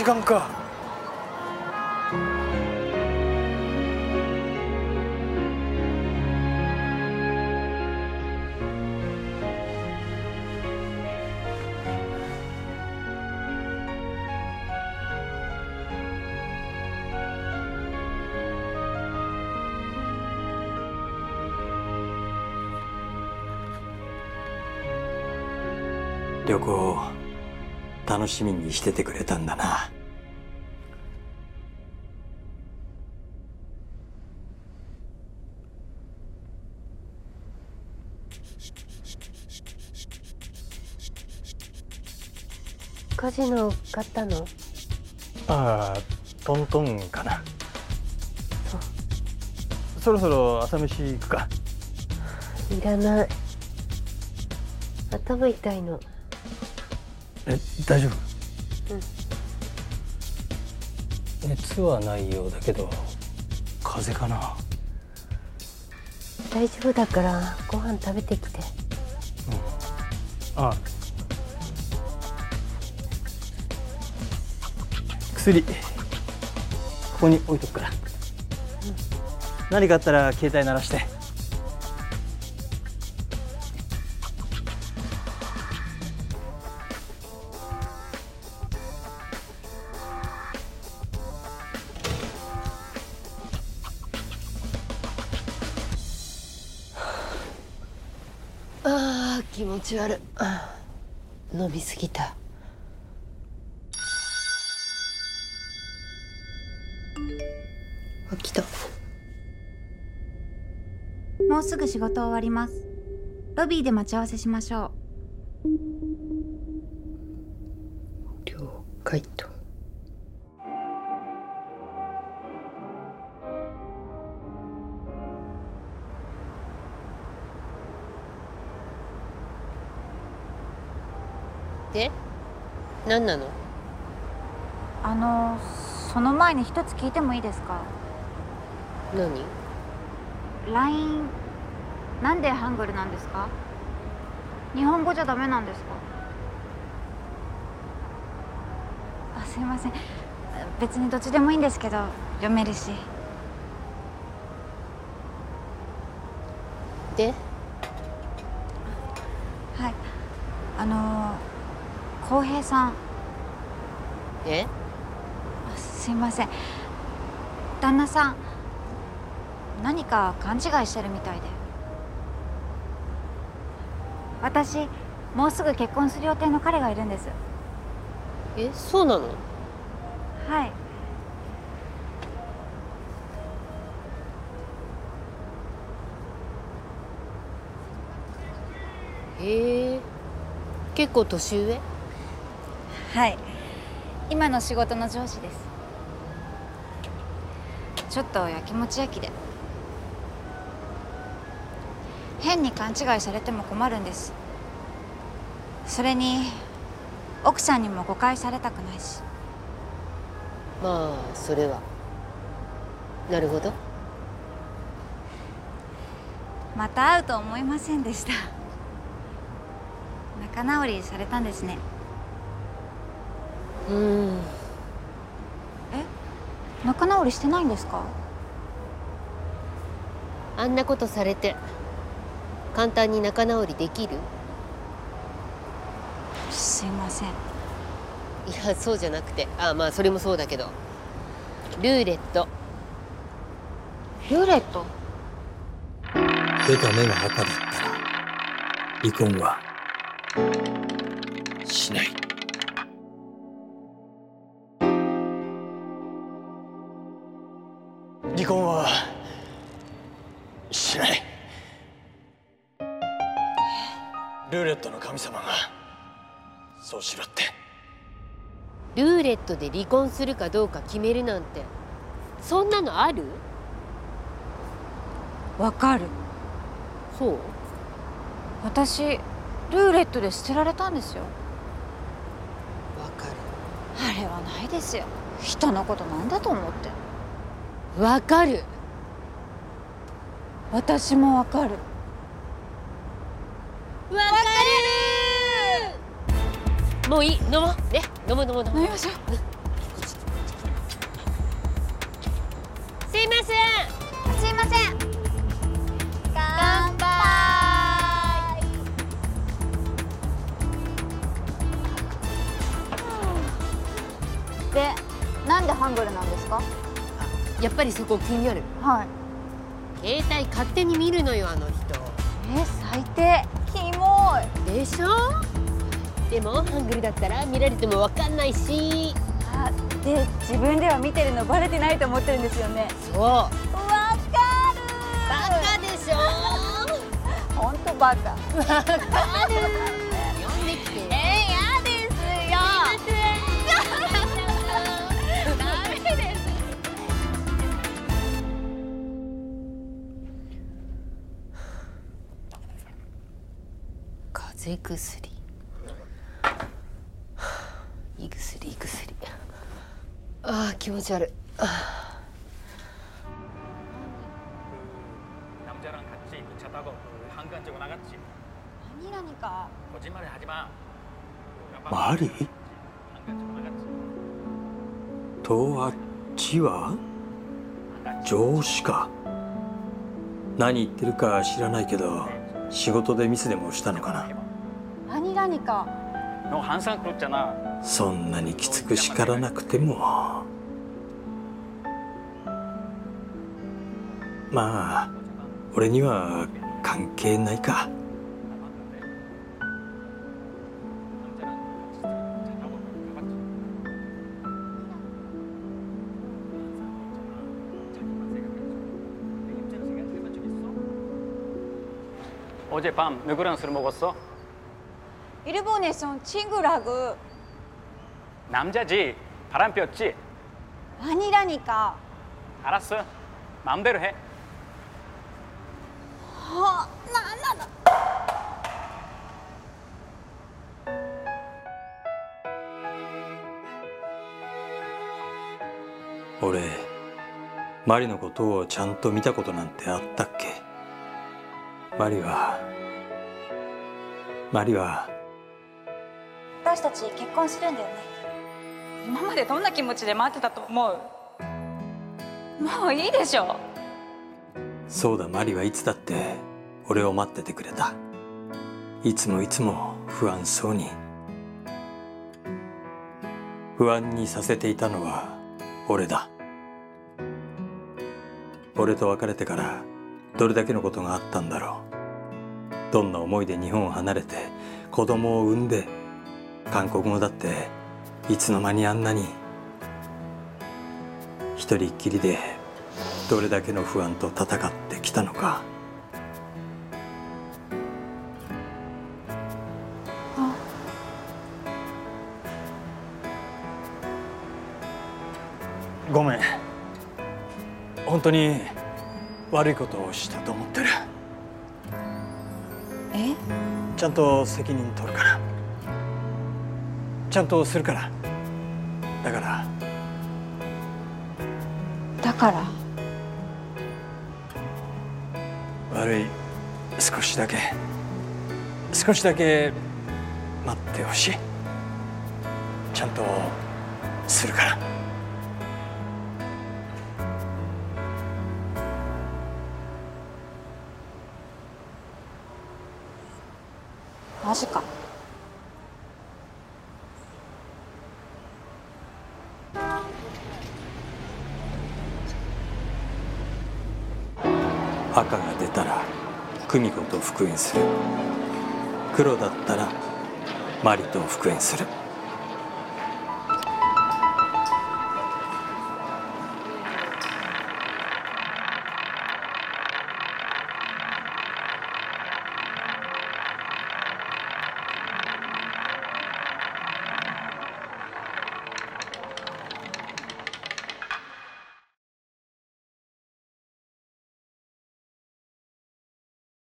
時間か。旅行楽しみにしててくれたんだな。カジノ買ったの？ああトントンかな。そろそろ朝飯行くか。いらない。頭痛いの。え大丈夫？うん。熱はないようだけど風邪かな。大丈夫だからご飯食べてきて。ああ薬。ここに置いとくから、何かあったら携帯鳴らして。あー気持ち悪い。あー飲みすぎた。うすぐ仕事終わります。ロビーで待ち合わせしましょ了解と。で何なの？うあのその前に一つ聞いてもいいですか？何？LINE なんでハングルなんですか？日本語じゃダメなんですか？あすいません。別にどっちでもいいんですけど読めるし。で？はい。あの浩平さん。え？あすいません。旦那さん何か勘違いしてるみたいで私もうすぐ結婚する予定の彼がいるんです。えそうなの？はい。へえ結構年上？はい。今の仕事の上司です。ちょっとやきもち焼きで変に勘違いされても困るんです。それに奥さんにも誤解されたくないし。まあそれは。なるほど。また会うと思いませんでした。仲直りされたんですね。うん。え？仲直りしてないんですか？あんなことされて簡単に仲直りできる？すいません。いやそうじゃなくて。あまあそれもそうだけど。ルーレット。ルーレット？出た目が赤だったら離婚はしないルーレットの神様がそうしろって。ルーレットで離婚するかどうか決めるなんてそんなのある？わかる。そう。私ルーレットで捨てられたんですよ。わかる。あれはないですよ。人のことなんだと思って。わかる。私もわかる。わかるもういい。飲もう。ね。飲もう飲もう。飲みましょう。すいません。すいません。乾杯。でなんでハングルなんですか？やっぱりそこ気になる。はい。携帯勝手に見るのよあの人。え最低キモい。でしょ？でもハングルだったら見られてもわかんないし。あで自分では見てるのバレてないと思ってるんですよね。そう。わかる。バカでしょ？ほんとバカ。呼んでずい薬いい薬いい薬。ああ気持ち悪い。あマリとあっちは上司か何言ってるか知らないけど仕事でミスでもしたのかな何何か 너 항상 그렇잖아. そんなにきつく叱らなくてもまあ俺には関係ないか 어젯밤 누구랑 술 먹었어? 일본에선 친구라고 남자지. 바람 피웠지. 아니라니까 알았어. 마음대로 해. 어, 나, 나, 나. 俺マリのことをちゃんと見たことなんてあったっけマリはマリは 私たち結婚するんだよね。今までどんな気持ちで待ってたと思う？もういいでしょ。そうだマリはいつだって俺を待っててくれた。いつもいつも不安そうに。不安にさせていたのは俺だ。俺と別れてからどれだけのことがあったんだろう。どんな思いで日本を離れて子供を産んで韓国語だっていつの間にあんなに一人っきりでどれだけの不安と戦ってきたのか。ごめん。本当に悪いことをしたと思ってる。え？ちゃんと責任取るからちゃんとするから。だから。だから？悪い。少しだけ。少しだけ待ってほしい。ちゃんとするから。マジか赤が出たら久美子と復縁する。黒だったらマリと復縁する。